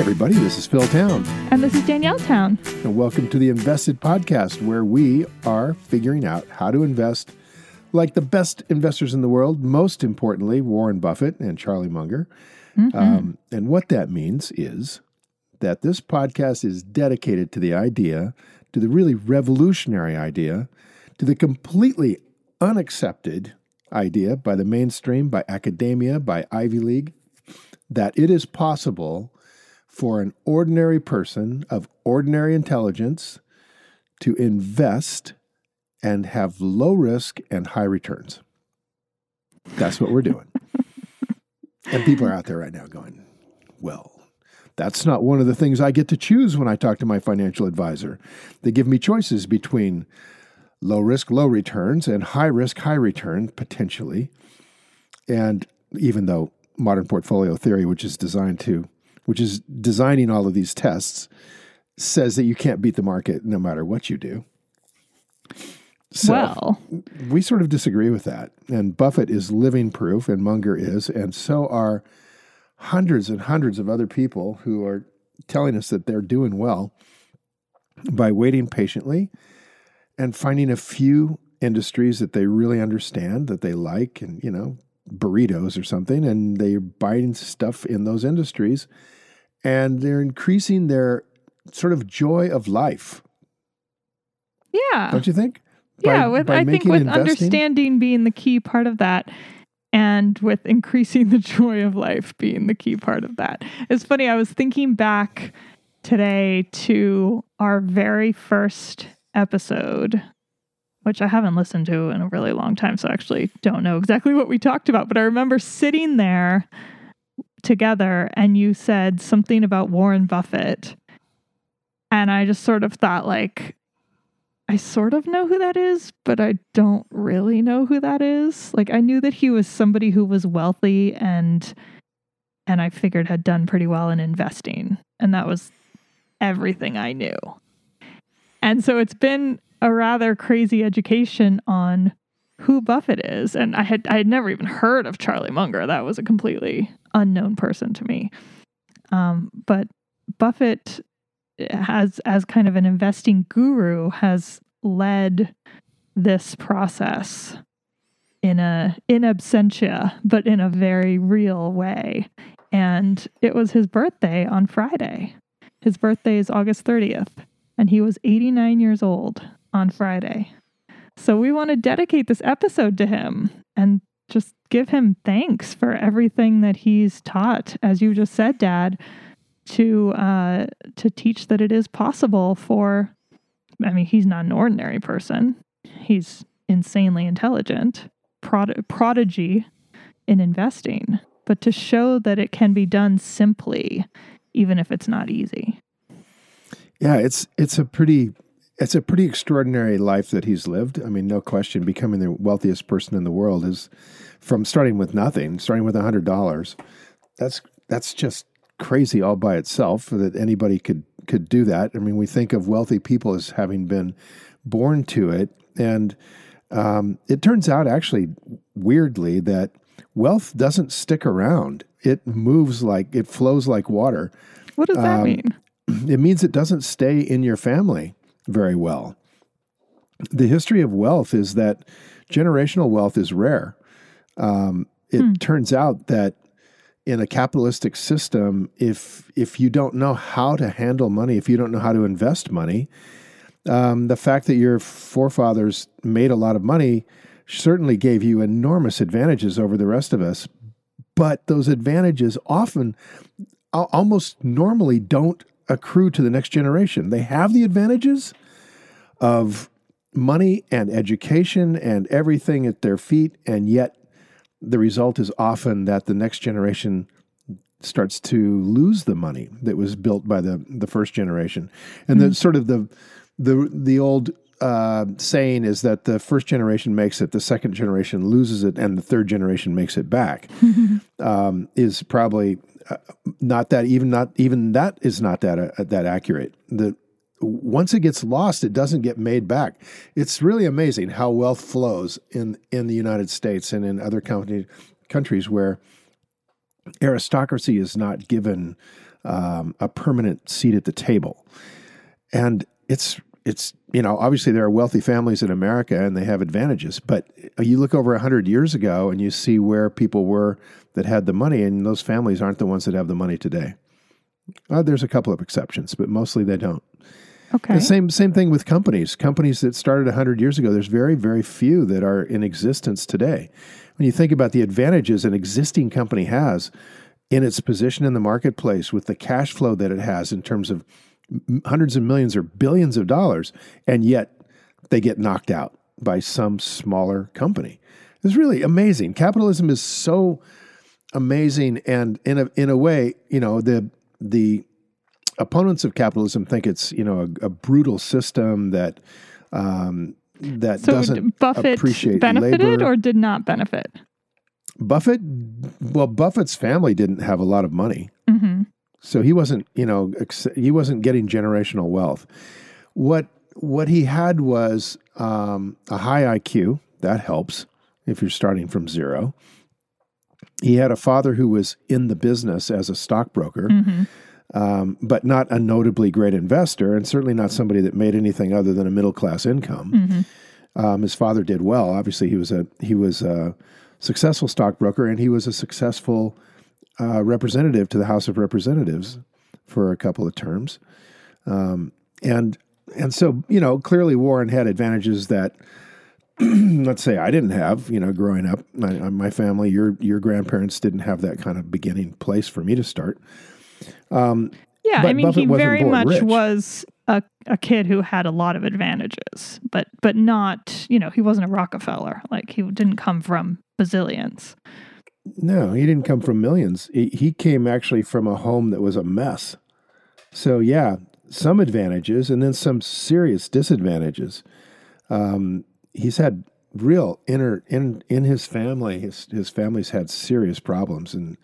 Hey, everybody, this is Phil Town, And this is Danielle Town. and welcome to the Invested Podcast, where we are figuring out how to invest like the best investors in the world, most importantly, Warren Buffett and Charlie Munger. Um, and what that means is that this podcast is dedicated to the idea, to the really revolutionary idea, to the completely unaccepted idea by the mainstream, by academia, by Ivy League, that it is possible for an ordinary person of ordinary intelligence to invest and have low risk and high returns. That's what we're doing. and people are out there right now going, well, that's not one of the things I get to choose when I talk to my financial advisor. They give me choices between low risk, low returns and high risk, high return potentially. And even though modern portfolio theory, which is designed to, which is designing all of these tests, says that you can't beat the market no matter what you do. So well, we sort of disagree with that. And Buffett is living proof, and Munger is, and so are hundreds and hundreds of other people who are telling us that they're doing well by waiting patiently and finding a few industries that they really understand, that they like, and, you know, burritos or something, and they're buying stuff in those industries and they're increasing their sort of joy of life. yeah. Don't you think? By- yeah, with by I think with investing- understanding being the key part of that and with increasing the joy of life being the key part of that. It's funny, I was thinking back today to our very first episode which I haven't listened to in a really long time, so I actually don't know exactly what we talked about. But I remember sitting there together and you said something about Warren Buffett. And I just sort of thought, like, I sort of know who that is, but I don't really know who that is. Like, I knew that he was somebody who was wealthy and and I figured had done pretty well in investing. And that was everything I knew. And so it's been a rather crazy education on who Buffett is. And I had I had never even heard of Charlie Munger. That was a completely unknown person to me. Um, but Buffett has as kind of an investing guru has led this process in a in absentia, but in a very real way. And it was his birthday on Friday. His birthday is August 30th, and he was 89 years old on Friday. So we want to dedicate this episode to him and just give him thanks for everything that he's taught, as you just said, Dad, to uh, to teach that it is possible for. I mean, he's not an ordinary person. He's insanely intelligent, prod- prodigy in investing, but to show that it can be done simply, even if it's not easy. Yeah, it's it's a pretty it's a pretty extraordinary life that he's lived. I mean, no question, becoming the wealthiest person in the world is from starting with nothing, starting with a hundred dollars. That's that's just crazy all by itself that anybody could could do that. I mean, we think of wealthy people as having been born to it, and um, it turns out actually weirdly that wealth doesn't stick around. It moves like it flows like water What does that Um, mean? it means it doesn't stay in your family very well. The history of wealth is that generational wealth is rare. Um, it turns out that in a capitalistic system, if if you don't know how to handle money, if you don't know how to invest money, um, the fact that your forefathers made a lot of money certainly gave you enormous advantages over the rest of us. But those advantages often, almost normally, don't accrue to the next generation. They have the advantages of money and education and everything at their feet, and yet the result is often that the next generation starts to lose the money that was built by the the first generation, and mm-hmm. the sort of the the the old uh, saying is that the first generation makes it, the second generation loses it, and the third generation makes it back. um, is probably not that even not even that is not that uh, that accurate. The once it gets lost, it doesn't get made back. It's really amazing how wealth flows in in the United States and in other company, countries where aristocracy is not given um, a permanent seat at the table. And it's it's you know obviously there are wealthy families in America and they have advantages, but you look over hundred years ago and you see where people were that had the money, and those families aren't the ones that have the money today. Uh, there's a couple of exceptions, but mostly they don't. Okay. The same same thing with companies. Companies that started 100 years ago, there's very very few that are in existence today when you think about the advantages an existing company has in its position in the marketplace with the cash flow that it has in terms of hundreds of millions or billions of dollars, and yet they get knocked out by some smaller company. It's really amazing. Capitalism is so amazing, and in a in a way, you know the the opponents of capitalism think it's you know a, a brutal system that um, that so doesn't Buffett appreciate benefited labor. or did not benefit. Buffett, well, Buffett's family didn't have a lot of money, mm-hmm. so he wasn't, you know, he wasn't getting generational wealth. What what he had was um, a high IQ. That helps if you're starting from zero. He had a father who was in the business as a stockbroker. Mm-hmm um, but not a notably great investor, and certainly not somebody that made anything other than a middle class income. Mm-hmm. Um, his father did well. Obviously, he was a he was a successful stockbroker, and he was a successful uh, representative to the House of Representatives for a couple of terms. Um, and and so you know, clearly Warren had advantages that. let's say I didn't have, you know, growing up, my, my family, your your grandparents didn't have that kind of beginning place for me to start. Um, yeah, I mean, Buffett he very much rich. was a, a kid who had a lot of advantages, but but not, you know, he wasn't a Rockefeller. Like he didn't come from bazillions. No, he didn't come from millions. He, he came actually from a home that was a mess. So yeah, some advantages and then some serious disadvantages. Um, he's had real inner in in his family. His his family's had serious problems and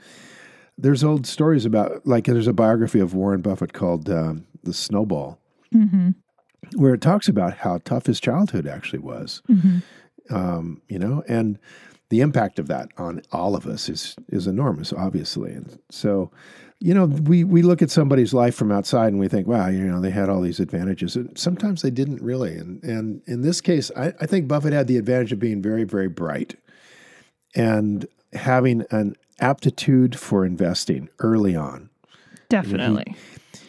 there's old stories about, like, there's a biography of Warren Buffett called um, The Snowball, mm-hmm. where it talks about how tough his childhood actually was. Mm-hmm. Um, you know, and the impact of that on all of us is is enormous, obviously. And so, you know, we we look at somebody's life from outside and we think, wow, you know, they had all these advantages. And sometimes they didn't really. And and in this case, I, I think Buffett had the advantage of being very, very bright and having an aptitude for investing early on. Definitely.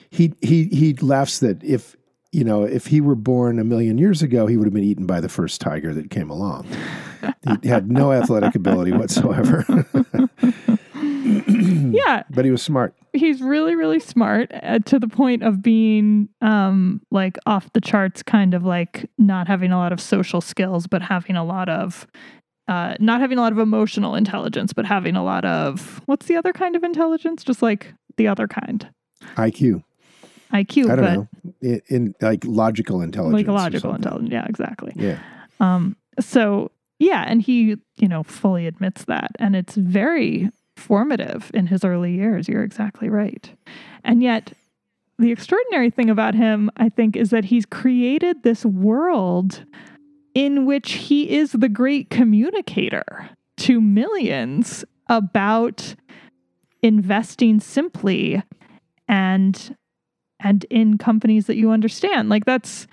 he, he he he laughs that if you know if he were born a million years ago, he would have been eaten by the first tiger that came along. he had no athletic ability whatsoever. yeah, but he was smart. He's really really smart uh, to the point of being um like off the charts kind of like not having a lot of social skills but having a lot of uh, not having a lot of emotional intelligence, but having a lot of what's the other kind of intelligence? Just like the other kind. IQ. IQ. I don't know. In, in, like logical intelligence. Like logical intelligence. Yeah, exactly. Yeah. Um. So yeah, and he you know fully admits that, and it's very formative in his early years. You're exactly right, and yet. The extraordinary thing about him, I think, is that he's created this world in which he is the great communicator to millions about investing simply and and in companies that you understand like that's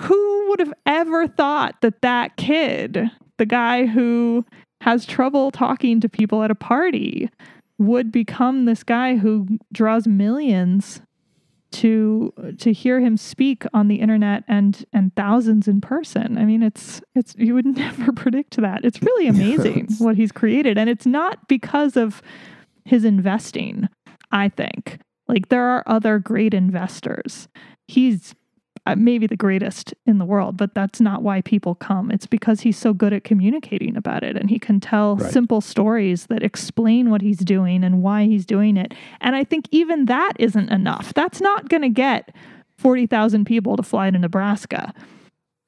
who would have ever thought that that kid the guy who has trouble talking to people at a party would become this guy who draws millions to to hear him speak on the internet and and thousands in person. I mean, it's it's you would never predict that. It's really amazing what he's created, and it's not because of his investing. I think like there are other great investors. He's Uh, maybe the greatest in the world, but that's not why people come. It's because he's so good at communicating about it and he can tell Right. simple stories that explain what he's doing and why he's doing it. And I think even that isn't enough. That's not going to get 40,000 people to fly to Nebraska.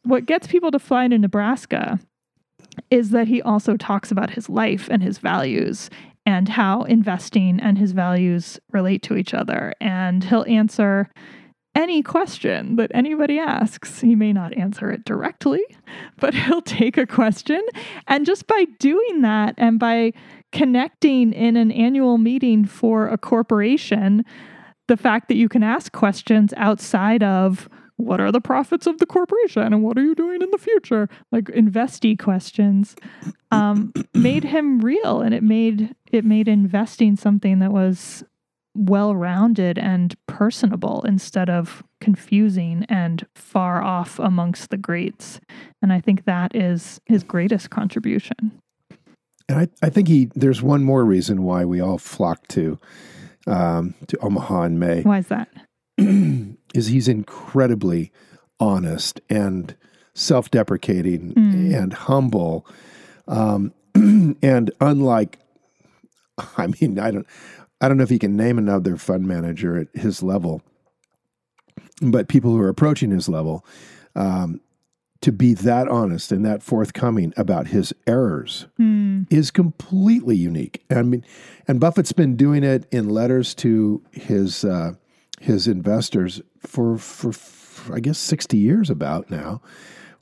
What gets people to fly to Nebraska is that he also talks about his life and his values and how investing and his values relate to each other. And he'll answer any question that anybody asks. He may not answer it directly, but he'll take a question. And just by doing that and by connecting in an annual meeting for a corporation, the fact that you can ask questions outside of what are the profits of the corporation and what are you doing in the future like investee questions um, made him real and it made it made investing something that was well rounded and personable instead of confusing and far off amongst the greats. And i think that is his greatest contribution. And I, I think he there's one more reason why we all flock to um, to Omaha in May. Why is that? Is he's incredibly honest and self-deprecating Mm. and humble. Um, and unlike I mean I don't I don't know if he can name another fund manager at his level but people who are approaching his level um, to be that honest and that forthcoming about his errors Hmm. is completely unique. I mean, and Buffett's been doing it in letters to his uh, his investors for, for for I guess sixty years about now,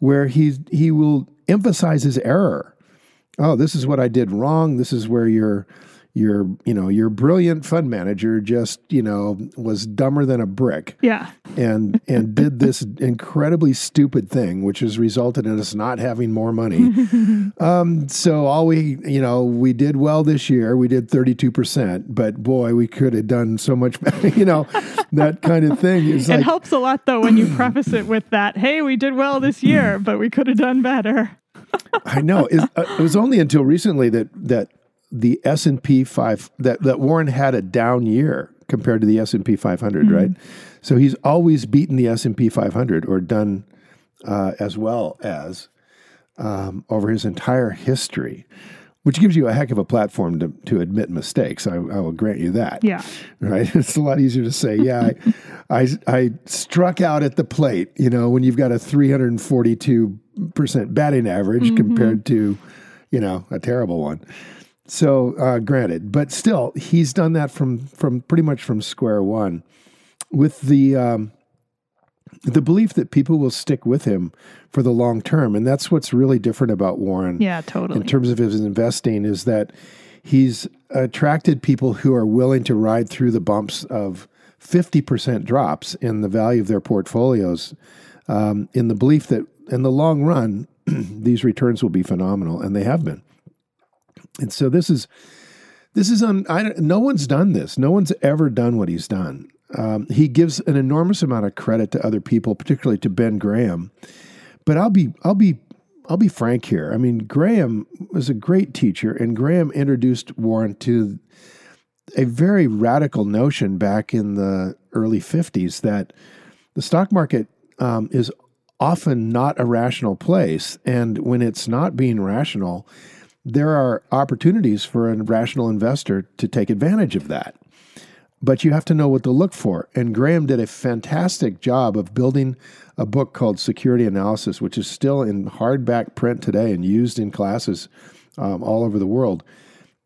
where he he will emphasize his error. Oh, this is what I did wrong. This is where your your you know your brilliant fund manager just you know was dumber than a brick yeah and and did this incredibly stupid thing, which has resulted in us not having more money. um, so all we, you know, we did well this year. We did thirty two percent, but boy, we could have done so much better. You know, that kind of thing is it like helps a lot though when you preface it with that hey we did well this year but we could have done better I know. It, uh, it was only until recently that that the S and P five that that Warren had a down year compared to the S and P five right? So he's always beaten the S and P five hundred or done uh, as well as um, over his entire history, which gives you a heck of a platform to to admit mistakes. I, I will grant you that. yeah Right. It's a lot easier to say, yeah, I, I, I struck out at the plate, you know, when you've got a 342% batting average compared to, you know, a terrible one. So, uh, granted, but still, he's done that from, from pretty much from square one with the, um, the belief that people will stick with him for the long term. And that's what's really different about Warren yeah totally in terms of his investing is that he's attracted people who are willing to ride through the bumps of 50% drops in the value of their portfolios um, in the belief that in the long run, these returns will be phenomenal, and they have been. And so this is this is on. I no one's done this. No one's ever done what he's done. Um, he gives an enormous amount of credit to other people, particularly to Ben Graham. But I'll be I'll be I'll be frank here. I mean, Graham was a great teacher, and Graham introduced Warren to a very radical notion back in the early 50s that the stock market um, is often not a rational place. And when it's not being rational, there are opportunities for a rational investor to take advantage of that. But you have to know what to look for. And Graham did a fantastic job of building a book called Security Analysis, which is still in hardback print today and used in classes um, all over the world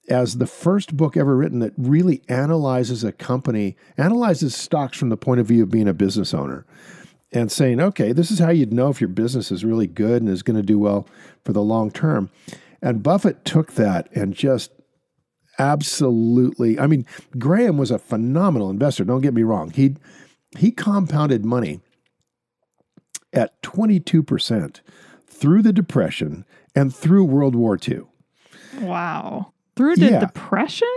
as the first book ever written that really analyzes a company, analyzes stocks from the point of view of being a business owner and saying, okay, this is how you'd know if your business is really good and is going to do well for the long term. And Buffett took that and just absolutely, I mean, Graham was a phenomenal investor. Don't get me wrong. He, he compounded money at 22% through the Depression and through World War II. wow through the Yeah. depression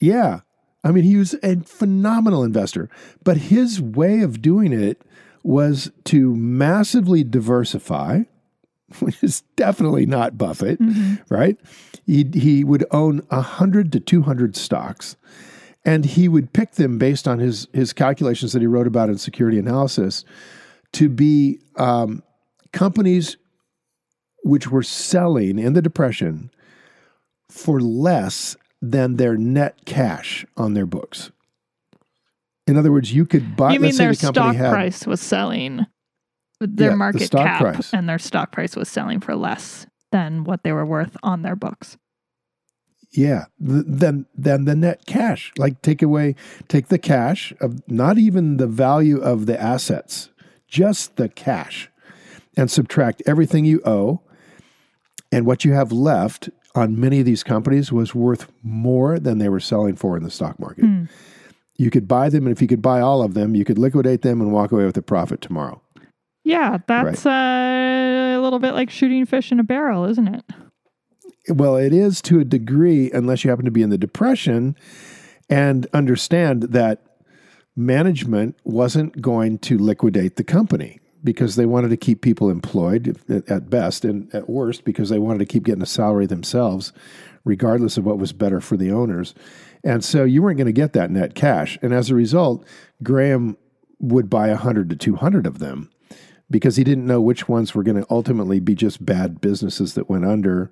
Yeah. I mean, he was a phenomenal investor, but his way of doing it was to massively diversify, which is definitely not Buffett, right? He, he would own 100 to 200 stocks, and he would pick them based on his, his calculations that he wrote about in security analysis to be um, companies which were selling in the Depression for less than their net cash on their books. In other words, you could buy. You mean their the stock had, price was selling their Yeah, market stock cap price. and their stock price was selling for less than what they were worth on their books. Yeah, th- then then the net cash, like take away, take the cash of not even the value of the assets, just the cash, and subtract everything you owe, and what you have left on many of these companies was worth more than they were selling for in the stock market. Hmm. You could buy them, and if you could buy all of them, you could liquidate them and walk away with a profit tomorrow. Yeah, that's uh, a little bit like shooting fish in a barrel, isn't it? Well, it is to a degree, unless you happen to be in the depression and understand that management wasn't going to liquidate the company because they wanted to keep people employed at- at best and at worst because they wanted to keep getting a salary themselves, regardless of what was better for the owners. And so you weren't going to get that net cash. And as a result, Graham would buy 100 to 200 of them because he didn't know which ones were going to ultimately be just bad businesses that went under.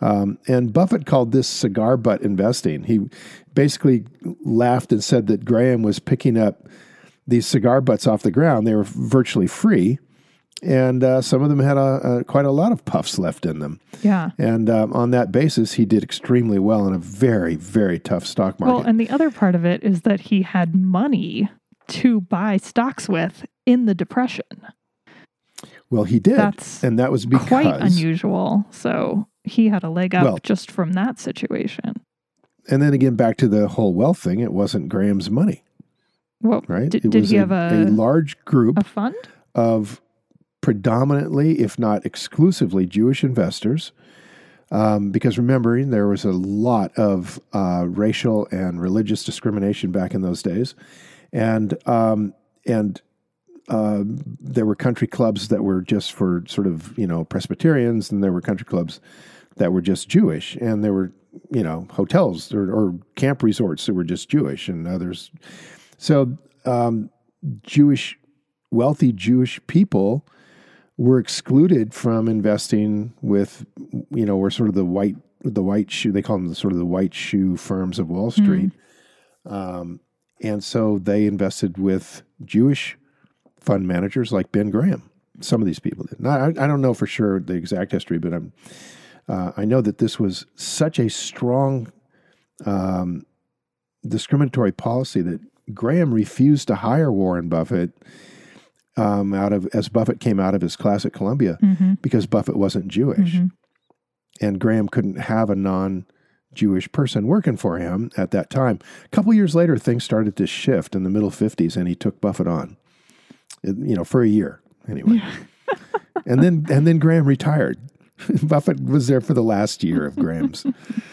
Um, and Buffett called this cigar butt investing. He basically laughed and said that Graham was picking up these cigar butts off the ground. They were virtually free. And uh, some of them had a, a, quite a lot of puffs left in them. Yeah. And um, on that basis, he did extremely well in a very, very tough stock market. Well, and the other part of it is that he had money to buy stocks with in the depression. Well, he did. That's and that was because Quite unusual. So he had a leg up Well- just from that situation. And then again, back to the whole wealth thing, it wasn't Graham's money, Well, right? did, it did was he a, have a, a large group a fund? of predominantly, if not exclusively, Jewish investors. Um, because remembering there was a lot of uh, racial and religious discrimination back in those days, and um, and uh, there were country clubs that were just for sort of you know Presbyterians, and there were country clubs that were just Jewish, and there were you know hotels or, or camp resorts that were just Jewish, and others. So um, Jewish, wealthy Jewish people were excluded from investing with you know were sort of the white the white shoe they call them the sort of the white shoe firms of Wall Street, um, and so they invested with Jewish fund managers like Ben Graham. Some of these people did. Not, I, I don't know for sure the exact history, but I'm uh, I know that this was such a strong um, discriminatory policy that Graham refused to hire Warren Buffett um, out of as Buffett came out of his class at Columbia Mm-hmm. because Buffett wasn't Jewish, Mhm. and Graham couldn't have a non-Jewish person working for him at that time. A couple years later, things started to shift in the middle '50s, and he took Buffett on, you know, for a year anyway, and then and then Graham retired. Buffett was there for the last year of Graham's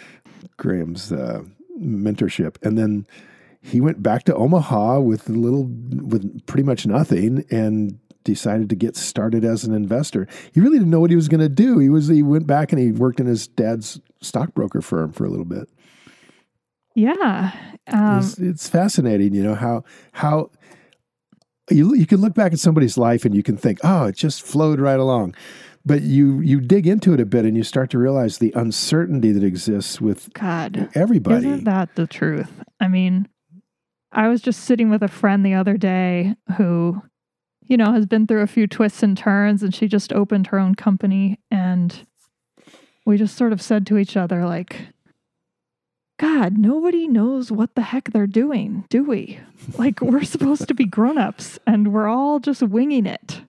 Graham's uh, mentorship, and then he went back to Omaha with a little, with pretty much nothing, and decided to get started as an investor. He really didn't know what he was going to do. He was he went back and he worked in his dad's stockbroker firm for a little bit. Yeah. Um, it's, it's fascinating, you know how how you you can look back at somebody's life and you can think, oh, it just flowed right along. But you you dig into it a bit and you start to realize the uncertainty that exists with God. everybody. Isn't that the truth? I mean, I was just sitting with a friend the other day who, you know, has been through a few twists and turns and she just opened her own company and we just sort of said to each other like God, nobody knows what the heck they're doing, do we? Like we're supposed to be grown-ups and we're all just winging it.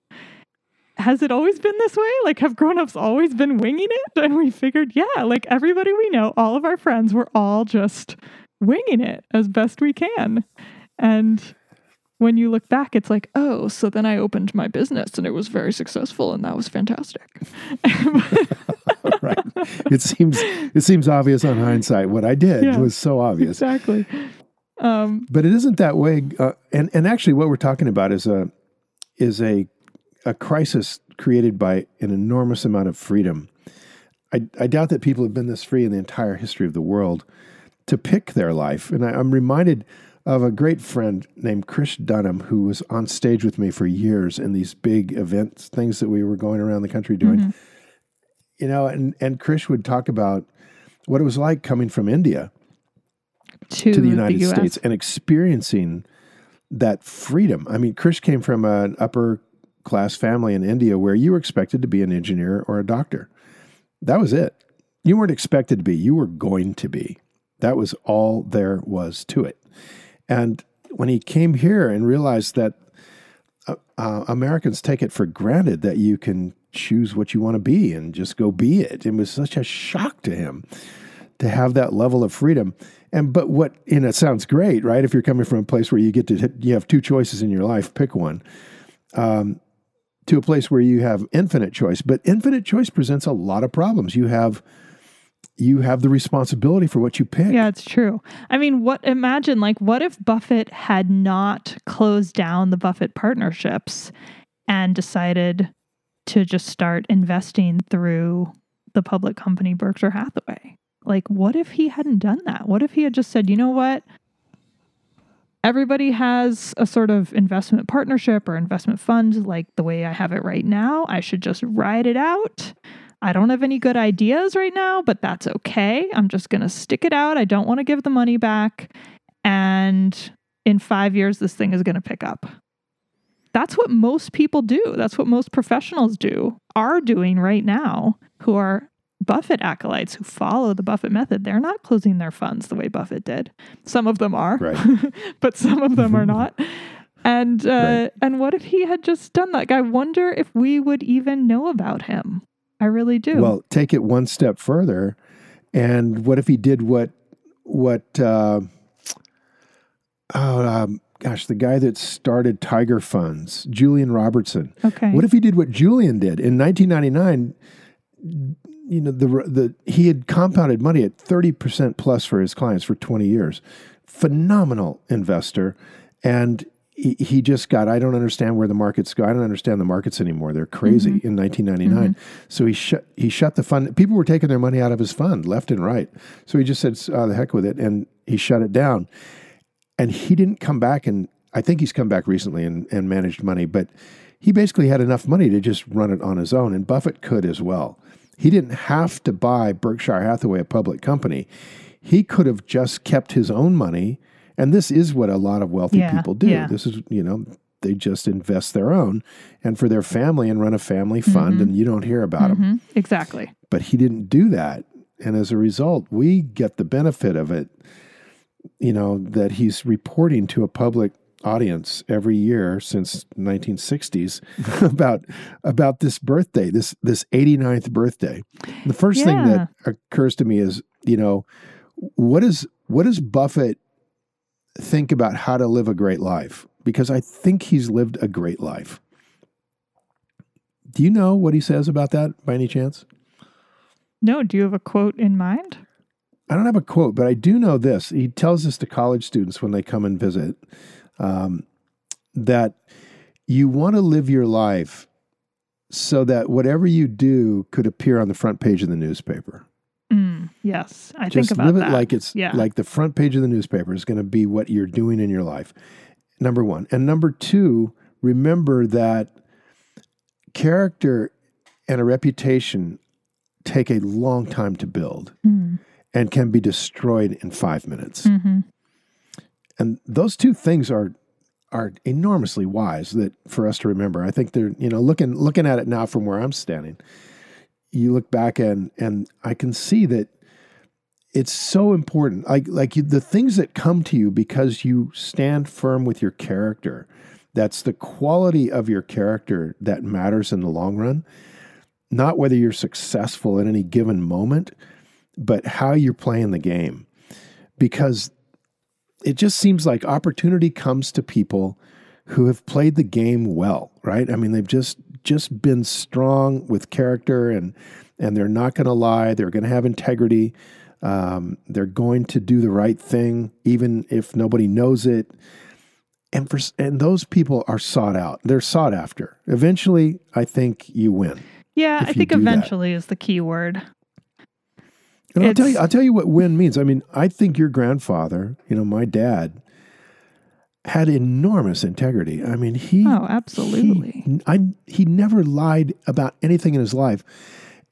Has it always been this way? Like have grown-ups always been winging it? And we figured, yeah, like everybody we know, all of our friends, we're all just winging it as best we can. And when you look back, it's like, oh, so then I opened my business and it was very successful and that was fantastic. right. It seems it seems obvious on hindsight. What I did Yeah. was so obvious. exactly. Um, but it isn't that way. Uh, and and actually, what we're talking about is a is a a crisis created by an enormous amount of freedom. I, I doubt that people have been this free in the entire history of the world to pick their life. And I, I'm reminded of a great friend named Chris Dunham, who was on stage with me for years in these big events, things that we were going around the country doing. Mm-hmm. You know, and, and Chris would talk about what it was like coming from India to, to the United the States and experiencing that freedom. I mean, Chris came from an upper class family in India where you were expected to be an engineer or a doctor. That was it. You weren't expected to be, you were going to be. That was all there was to it. And when he came here and realized that uh, uh, Americans take it for granted that you can choose what you want to be and just go be it, it was such a shock to him to have that level of freedom. And but what and it sounds great, right? If you're coming from a place where you get to you have two choices in your life, pick one. Um, to a place where you have infinite choice, but infinite choice presents a lot of problems. You have you have the responsibility for what you pick. Yeah, it's true. I mean, what imagine like what if Buffett had not closed down the Buffett partnerships and decided to just start investing through the public company Berkshire Hathaway? Like what if he hadn't done that? What if he had just said, "You know what? Everybody has a sort of investment partnership or investment fund like the way I have it right now. I should just ride it out." I don't have any good ideas right now, but that's okay. I'm just going to stick it out. I don't want to give the money back. And in five years, this thing is going to pick up. That's what most people do. That's what most professionals do, are doing right now, who are Buffett acolytes who follow the Buffett method. They're not closing their funds the way Buffett did. Some of them are, right. but some of them are not. And uh, right. and what if he had just done that? I wonder if we would even know about him. I really do. Well, take it one step further, and what if he did what what uh, oh um, gosh, the guy that started Tiger Funds, Julian Robertson. Okay. What if he did what Julian did in 1999? You know, the the he had compounded money at 30% plus for his clients for 20 years. Phenomenal investor. And he, just got, I don't understand where the markets go. I don't understand the markets anymore. They're crazy mm-hmm. in 1999. Mm-hmm. So he shut, he shut the fund. People were taking their money out of his fund left and right. So he just said, oh, the heck with it. And he shut it down. And he didn't come back. And I think he's come back recently and, and managed money, but he basically had enough money to just run it on his own. And Buffett could as well. He didn't have to buy Berkshire Hathaway, a public company. He could have just kept his own money and this is what a lot of wealthy yeah, people do. Yeah. This is, you know, they just invest their own and for their family and run a family fund mm-hmm. and you don't hear about mm-hmm. them. Exactly. But he didn't do that. And as a result, we get the benefit of it, you know, that he's reporting to a public audience every year since 1960s about about this birthday, this this 89th birthday. The first yeah. thing that occurs to me is, you know, what is what is Buffett think about how to live a great life because I think he's lived a great life. Do you know what he says about that by any chance? No. Do you have a quote in mind? I don't have a quote, but I do know this. He tells this to college students when they come and visit um, that you want to live your life so that whatever you do could appear on the front page of the newspaper. Mm, yes, I Just think about live it that. like it's yeah. like the front page of the newspaper is going to be what you're doing in your life. Number one, and number two, remember that character and a reputation take a long time to build mm. And can be destroyed in five minutes. Mm-hmm. And those two things are are enormously wise that for us to remember. I think they're you know looking looking at it now from where I'm standing you look back and and I can see that it's so important. Like like you, the things that come to you because you stand firm with your character. That's the quality of your character that matters in the long run. Not whether you're successful at any given moment, but how you're playing the game. Because it just seems like opportunity comes to people who have played the game well, right? I mean, they've just just been strong with character and and they're not going to lie. They're going to have integrity. Um, they're going to do the right thing, even if nobody knows it. And for and those people are sought out. They're sought after. Eventually, I think you win. Yeah, I think eventually that. is the key word. And I'll tell you, I'll tell you what win means. I mean, I think your grandfather, you know, my dad, had enormous integrity. I mean, he Oh, absolutely. He, I, he never lied about anything in his life,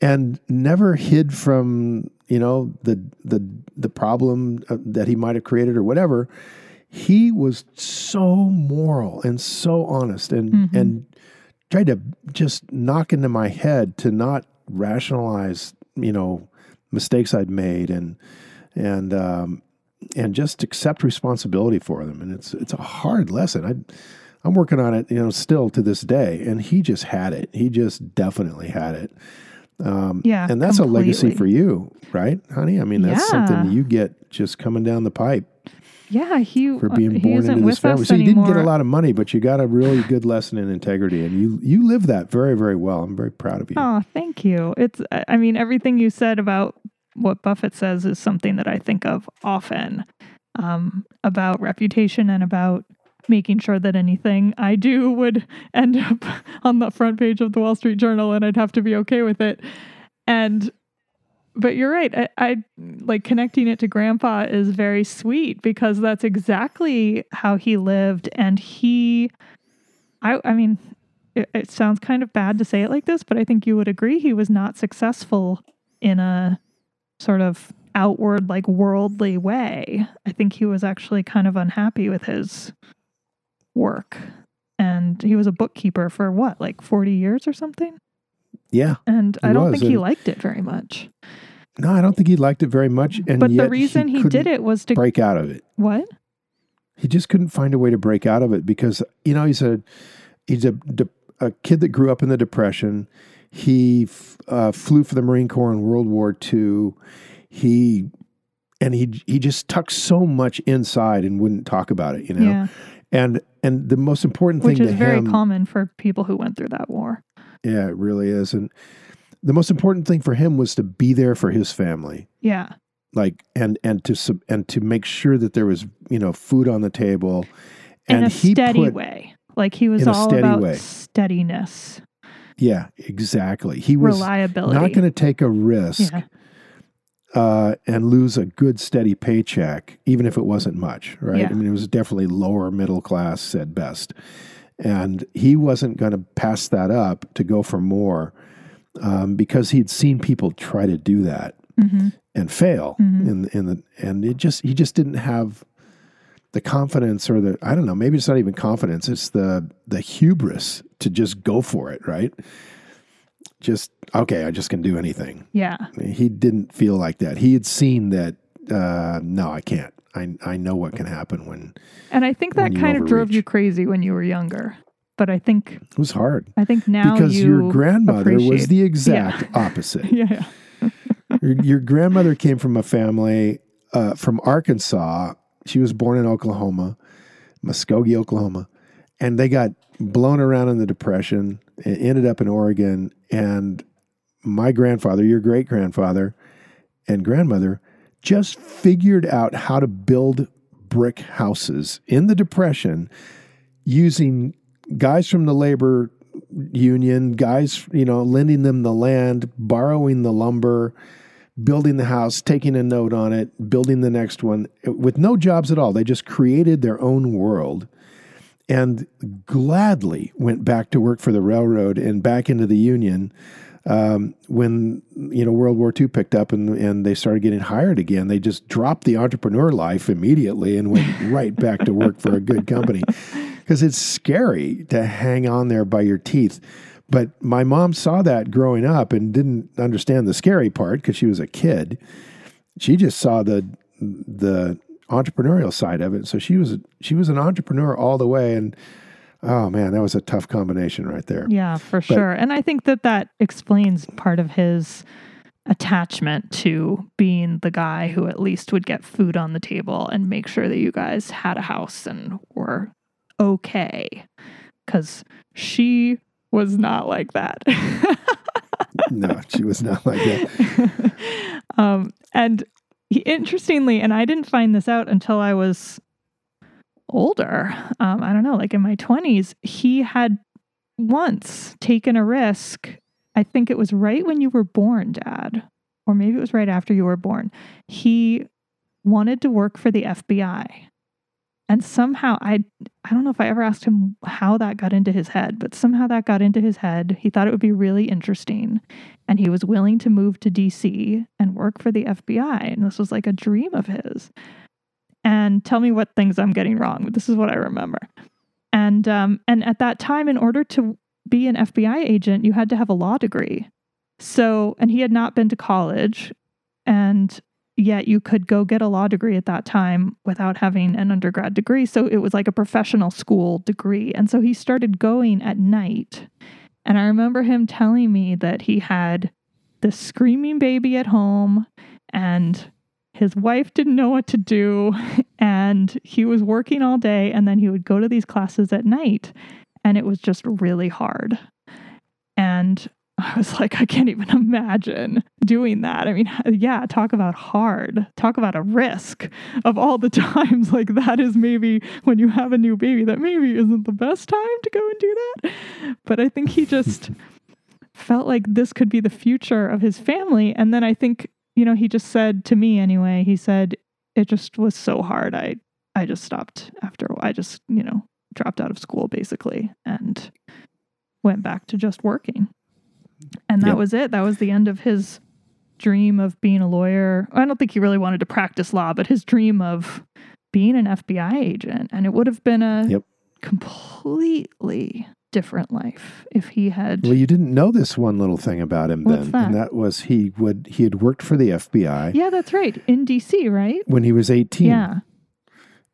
and never hid from you know the the the problem uh, that he might have created or whatever. He was so moral and so honest, and Mm-hmm. and tried to just knock into my head to not rationalize you know mistakes I'd made and and um, and just accept responsibility for them. And it's it's a hard lesson. I I'm working on it, you know, still to this day. And he just had it. He just definitely had it. Um, yeah. And that's a legacy for you, right, honey? I mean, that's something Yeah. that you get just coming down the pipe Yeah, he for being born into this family. So you anymore. didn't get a lot of money, but you got a really good lesson in integrity, and you you live that very very well. I'm very proud of you. Oh, thank you. It's I I mean everything you said about what Buffett says is something that I think of often um, about reputation and about making sure that anything I do would end up on the front page of the Wall Street Journal and I'd have to be okay with it. And but you're right. I, I like connecting it to grandpa is very sweet because that's exactly how he lived and he I I mean it, it sounds kind of bad to say it like this, but I think you would agree he was not successful in a sort of outward, like worldly way. I think he was actually kind of unhappy with his work. And he was a bookkeeper for what, like 40 years or something? Yeah. And I don't was, think he liked it very much. No, I don't think he liked it very much. And but the reason he, couldn't did it was to break out of it. what? he just couldn't find a way to break out of it because you know he's a he's a a kid that grew up in the depression he f- uh, flew for the marine corps in world war ii he and he he just tucked so much inside and wouldn't talk about it you know Yeah. and and the most important thing Which is very him common for people who went through that war. Yeah it really is and the most important thing for him was to be there for his family Yeah. like and and to sub- and to make sure that there was you know food on the table In and a he steady put, way. Like he was all steady about way. steadiness, Yeah, exactly. He was reliability. not going to take a risk Yeah. uh, and lose a good, steady paycheck, even if it wasn't much, right? Yeah. I mean, it was definitely lower middle class at best. And he wasn't going to pass that up to go for more um, because he'd seen people try to do that Mhm. and fail Mhm. in in the and it just he just didn't have the confidence or the I don't know maybe it's not even confidence it's the the hubris to just go for it right just okay I just can do anything Yeah. he didn't feel like that he had seen that uh, no I can't I I know what can happen when And I think that kind of drove you crazy when you were younger. But I think it was hard I think now because you your grandmother was the exact opposite yeah, yeah. your, your grandmother came from a family uh, from Arkansas. She was born in Oklahoma, Muskogee, Oklahoma, and they got blown around in the Depression and ended up in Oregon. And my grandfather, your great grandfather, and grandmother just figured out how to build brick houses in the Depression using guys from the labor union, guys, you know, lending them the land, borrowing the lumber, building the house, taking a note on it, building the next one eh, with no jobs at all. They just created their own world and gladly went back to work for the railroad and back into the union um, when you know World War II picked up and and they started getting hired again. They just dropped the entrepreneur life immediately and went right back to work for a good company because it's scary to hang on there by your teeth. But my mom saw that growing up and didn't understand the scary part because she was a kid. She just saw the the entrepreneurial side of it. So she was she was an entrepreneur all the way and oh man, that was a tough combination right there. Yeah, for sure. And I think that that explains part of his attachment to being the guy who at least would get food on the table and make sure that you guys had a house and were okay. Because she was not like that. no, she was not like that. um, and he, interestingly, and I didn't find this out until I was older. Um, I don't know, like in my 20s, he had once taken a risk. I think it was right when you were born, Dad, or maybe it was right after you were born. He wanted to work for the FBI. And somehow I I don't know if I ever asked him how that got into his head, but somehow that got into his head. He thought it would be really interesting and he was willing to move to DC and work for the FBI and this was like a dream of his. And tell me what things I'm getting wrong. This is what I remember. And um and at that time in order to be an FBI agent, you had to have a law degree. So, and he had not been to college and yet you could go get a law degree at that time without having an undergrad degree. So it was like a professional school degree. And so he started going at night. And I remember him telling me that he had this screaming baby at home and his wife didn't know what to do. And he was working all day. And then he would go to these classes at night. And it was just really hard. And I was like, I can't even imagine doing that. I mean, yeah, talk about hard. Talk about a risk of all the times. Like, that is maybe when you have a new baby, that maybe isn't the best time to go and do that. But I think he just felt like this could be the future of his family. And then I think, you know, he just said to me anyway, he said, it just was so hard. I, I just stopped after I just, you know, dropped out of school basically and went back to just working. And that Yep. was it. That was the end of his dream of being a lawyer. I don't think he really wanted to practice law, but his dream of being an FBI agent. And it would have been a Yep. completely different life if he had. Well, you didn't know this one little thing about him What's then, that? and that was he would he had worked for the FBI yeah, that's right. In DC, right? when he was eighteen. Yeah.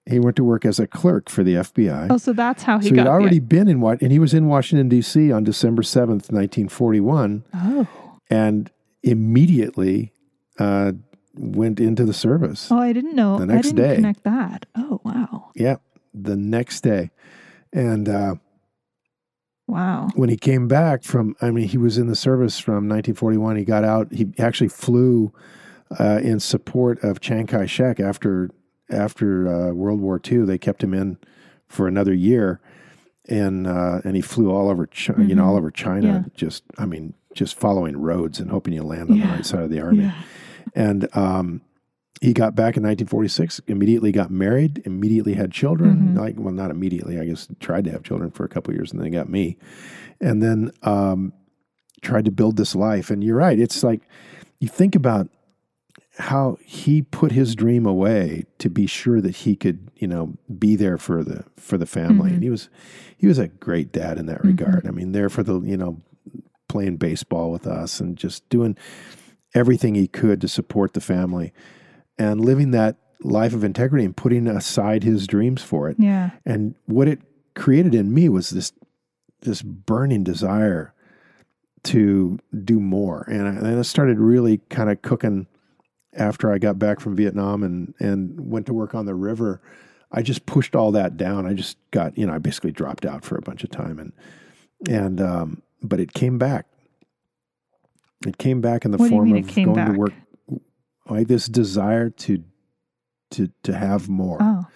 He went to work as a clerk for the FBI. Oh, so that's how he so got he'd the- already been in what, and he was in Washington D.C. on December seventh, nineteen forty-one, Oh. and immediately uh, went into the service. Oh, I didn't know. The next I didn't day. connect that. Oh, wow. Yeah, the next day, and uh, Wow. when he came back from, I mean, he was in the service from 1941. He got out. He actually flew uh, in support of Chiang Kai Shek after after uh, World War II. They kept him in for another year, and uh, and he flew all over, Chi- you know, all over China. Yeah. Just, I mean, just following roads and hoping you land on the right side of the army. Yeah. And um, he got back in 1946. Immediately got married. Immediately had children. Mhm. Like, well, not immediately. I guess tried to have children for a couple of years, and then got me. And then um, tried to build this life. And you're right. It's like you think about how he put his dream away to be sure that he could, you know, be there for the for the family. Mhm. And he was he was a great dad in that Mhm. regard. I mean, there for the you know playing baseball with us and just doing everything he could to support the family and living that life of integrity and putting aside his dreams for it. Yeah. And what it created in me was this this burning desire to do more. And I, and I started really kind of cooking after I got back from Vietnam and and went to work on the river. I just pushed all that down. I just got, you know, I basically dropped out for a bunch of time and and um but it came back. It came back in the What form of going back? to work like this desire to to to have more Oh.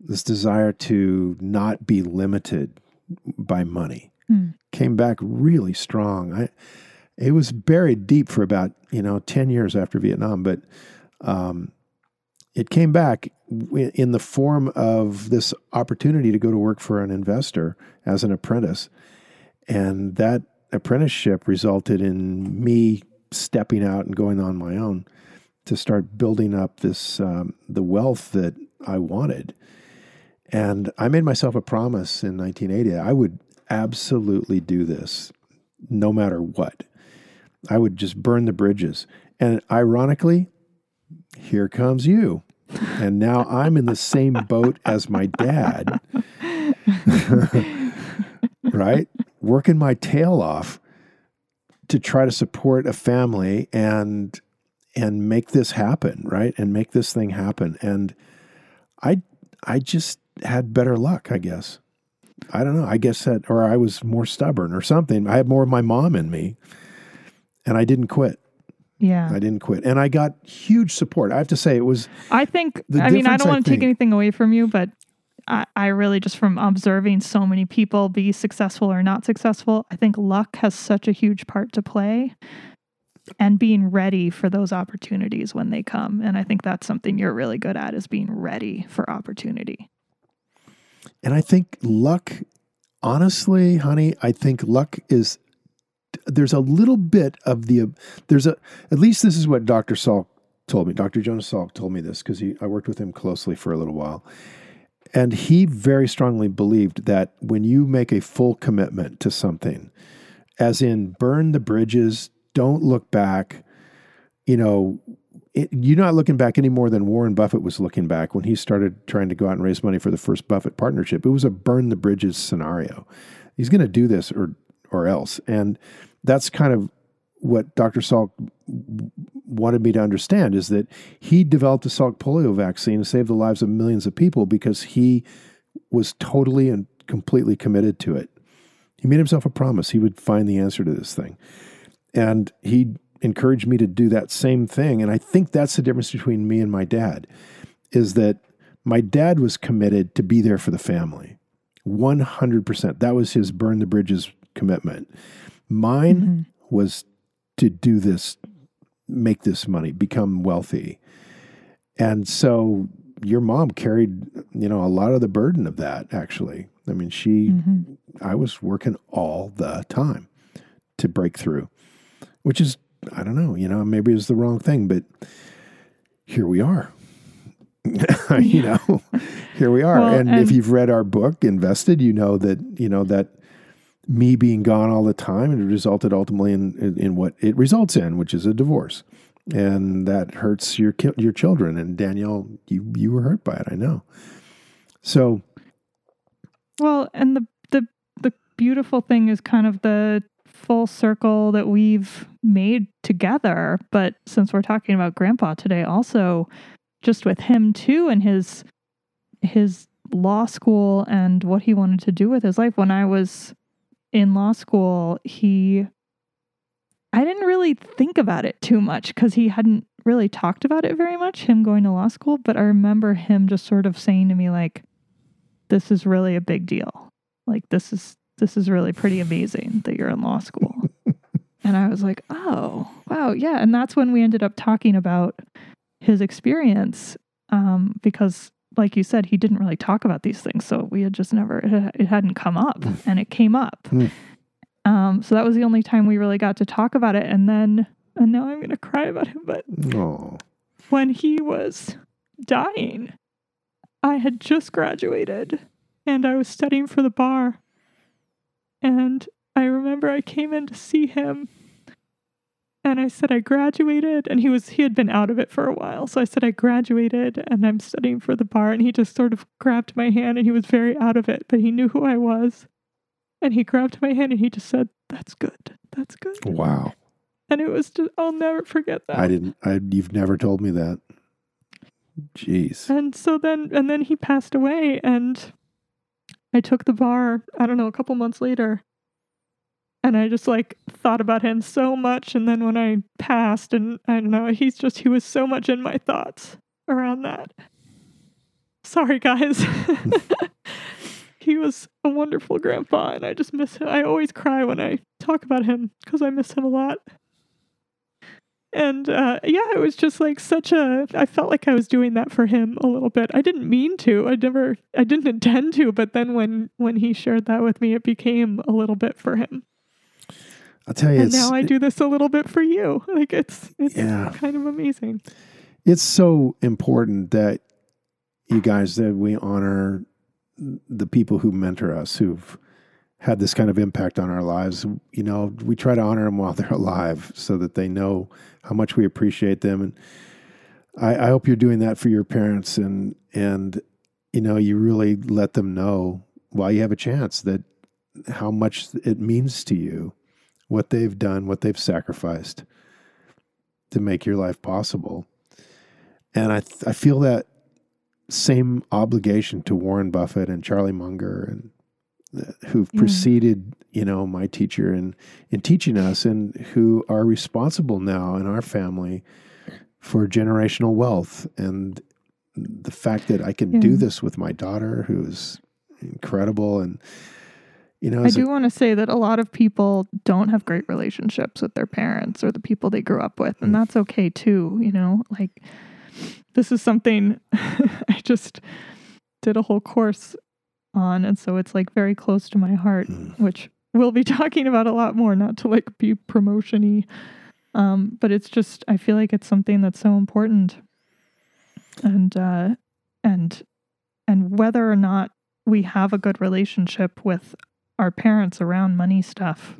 this desire to not be limited by money Hmm. came back really strong. I, it was buried deep for about you know ten years after Vietnam, but um, it came back in the form of this opportunity to go to work for an investor as an apprentice, and that apprenticeship resulted in me stepping out and going on my own to start building up this um, the wealth that I wanted. And I made myself a promise in 1980 I would absolutely do this no matter what. I would just burn the bridges. And ironically, here comes you. And now I'm in the same boat as my dad, right? Working my tail off to try to support a family and and make this happen, right? And make this thing happen. And I I just had better luck, I guess. I don't know. I guess that, or I was more stubborn or something. I had more of my mom in me, and I didn't quit. Yeah. I didn't quit, and I got huge support. I have to say, it was I think, I mean, I don't want to take anything away from you, but I, I really just from observing so many people be successful or not successful, I think luck has such a huge part to play. and being ready for those opportunities when they come. And I think that's something you're really good at is being ready for opportunity. And I think luck, honestly, honey, I think luck is there's a little bit of the there's a at least this is what Dr. Salk told me. Dr. Jonas Salk told me this because he I worked with him closely for a little while. And he very strongly believed that when you make a full commitment to something, as in burn the bridges, don't look back, you know, it, you're not looking back any more than Warren Buffett was looking back when he started trying to go out and raise money for the first Buffett partnership. It was a burn the bridges scenario. He's going to do this or or else. And that's kind of what Dr. Salk wanted me to understand is that he developed the Salk polio vaccine and saved the lives of millions of people because he was totally and completely committed to it. He made himself a promise he would find the answer to this thing. And he encouraged me to do that same thing. And I think that's the difference between me and my dad is that my dad was committed to be there for the family. 100%. That was his burn the bridges commitment. Mine mm-hmm. was to do this, make this money, become wealthy. And so your mom carried, you know, a lot of the burden of that actually. I mean, she, mm-hmm. I was working all the time to break through, which is, I don't know, you know, maybe it's the wrong thing, but here we are. you know, here we are. Well, and, and if you've read our book, Invested, you know that, you know, that me being gone all the time and it resulted ultimately in, in, in what it results in, which is a divorce. And that hurts your your children. And Danielle, you you were hurt by it, I know. So, well, and the the the beautiful thing is kind of the full circle that we've made together. But since we're talking about Grandpa today, also just with him too, and his his law school and what he wanted to do with his life. When I was in law school, he I didn't really think about it too much because he hadn't really talked about it very much, him going to law school. But I remember him just sort of saying to me, like, this is really a big deal. Like, this is this is really pretty amazing that you're in law school. and I was like, oh, wow, yeah. And that's when we ended up talking about his experience um, because like you said, he didn't really talk about these things. So we had just never, it, hadn't come up mm. and it came up. Mm. Um, so that was the only time we really got to talk about it. And then, and now I'm going to cry about him. But Aww. when he was dying, I had just graduated and I was studying for the bar. And I remember I came in to see him and I said I graduated and he was he had been out of it for a while. So I said I graduated and I'm studying for the bar and he just sort of grabbed my hand and he was very out of it, but he knew who I was. And he grabbed my hand and he just said, "That's good. That's good." Wow. And it was just I'll never forget that. I didn't I you've never told me that. Jeez. And so then and then he passed away and I took the bar, I don't know, a couple months later and I just like thought about him so much. And then when I passed, and I don't know, he's just, he was so much in my thoughts around that. Sorry, guys. he was a wonderful grandpa, and I just miss him. I always cry when I talk about him because I miss him a lot. And uh, yeah, it was just like such a. I felt like I was doing that for him a little bit. I didn't mean to. I never. I didn't intend to. But then when when he shared that with me, it became a little bit for him. I'll tell you. And now I do this a little bit for you. Like it's it's yeah. kind of amazing. It's so important that you guys that we honor the people who mentor us who've had this kind of impact on our lives. You know, we try to honor them while they're alive so that they know how much we appreciate them. And I, I hope you're doing that for your parents and and you know, you really let them know while you have a chance that how much it means to you what they've done, what they've sacrificed to make your life possible. And I, th- I feel that same obligation to Warren Buffett and Charlie Munger and uh, who've yeah. preceded, you know, my teacher in, in teaching us and who are responsible now in our family for generational wealth. And the fact that I can yeah. do this with my daughter, who's incredible and You know, I as a- do want to say that a lot of people don't have great relationships with their parents or the people they grew up with, and Mm. that's okay too. You know, like this is something I just did a whole course on, and so it's like very close to my heart, Mm. which we'll be talking about a lot more. Not to like be promotiony, um, but it's just I feel like it's something that's so important, and uh, and and whether or not we have a good relationship with our parents around money stuff,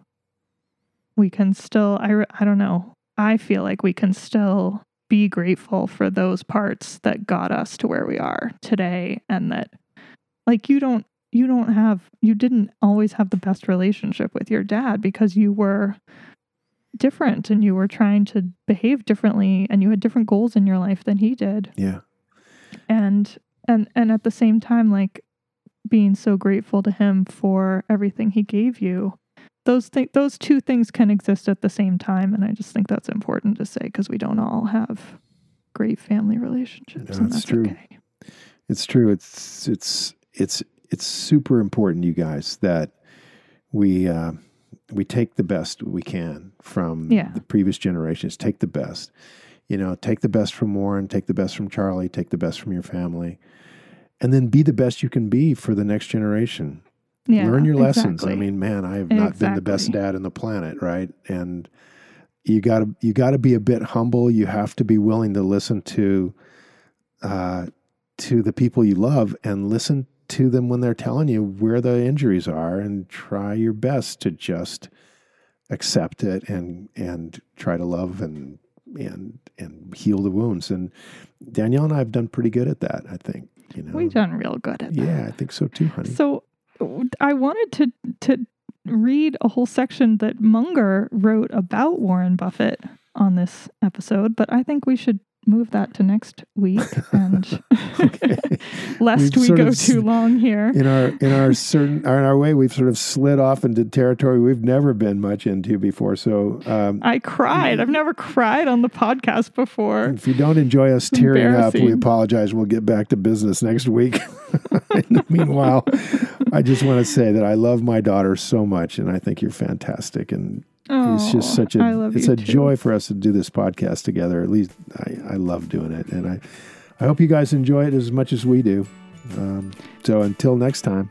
we can still, I, I don't know, I feel like we can still be grateful for those parts that got us to where we are today and that like you don't you don't have you didn't always have the best relationship with your dad because you were different and you were trying to behave differently and you had different goals in your life than he did. Yeah, and and and at the same time like being so grateful to him for everything he gave you those th- those two things can exist at the same time and i just think that's important to say because we don't all have great family relationships No, and that's true. okay it's true. It's it's it's it's super important, you guys, that we uh, we take the best we can from Yeah. the previous generations. Take the best, you know, take the best from Warren, take the best from Charlie, take the best from your family, and then be the best you can be for the next generation. yeah Learn your lessons. I mean, man, I have not been the best dad in the planet, right? And you got to you got to be a bit humble. You have to be willing to listen to uh, to the people you love and listen to them when they're telling you where the injuries are, and try your best to just accept it and and try to love and and and heal the wounds. And Danielle and I have done pretty good at that. I think. You know. we've done real good at that yeah, I think so too, honey. So I wanted to to read a whole section that Munger wrote about Warren Buffett on this episode, but I think we should move that to next week and Okay. lest We've we go of too long here. in our in our certain in our way we've sort of slid off into territory we've never been much into before so um, I cried. I've never cried on the podcast before. if you don't enjoy us tearing up we apologize we'll get back to business next week in the meanwhile i just want to say that i love my daughter so much and i think you're fantastic and it's just Oh, such a it's a too. joy for us to do this podcast together at least i, I love doing it and i i hope you guys enjoy it as much as we do um, so until next time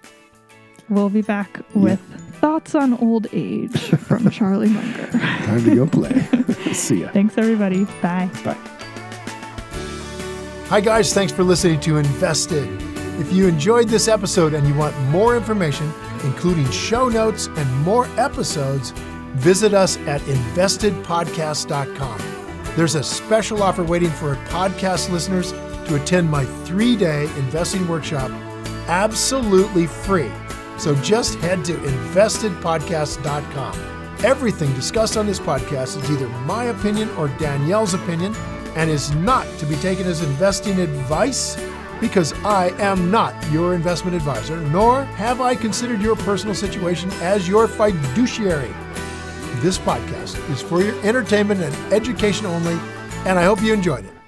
We'll be back with thoughts on old age from Charlie Munger. time to go play see ya Thanks, everybody. Bye. bye Hi, guys. Thanks for listening to Invested. If you enjoyed this episode and you want more information, including show notes and more episodes, visit us at investedpodcast.com. There's a special offer waiting for podcast listeners to attend my three day investing workshop absolutely free. So just head to investedpodcast.com. Everything discussed on this podcast is either my opinion or Danielle's opinion and is not to be taken as investing advice because I am not your investment advisor, nor have I considered your personal situation as your fiduciary. This podcast is for your entertainment and education only, and I hope you enjoyed it.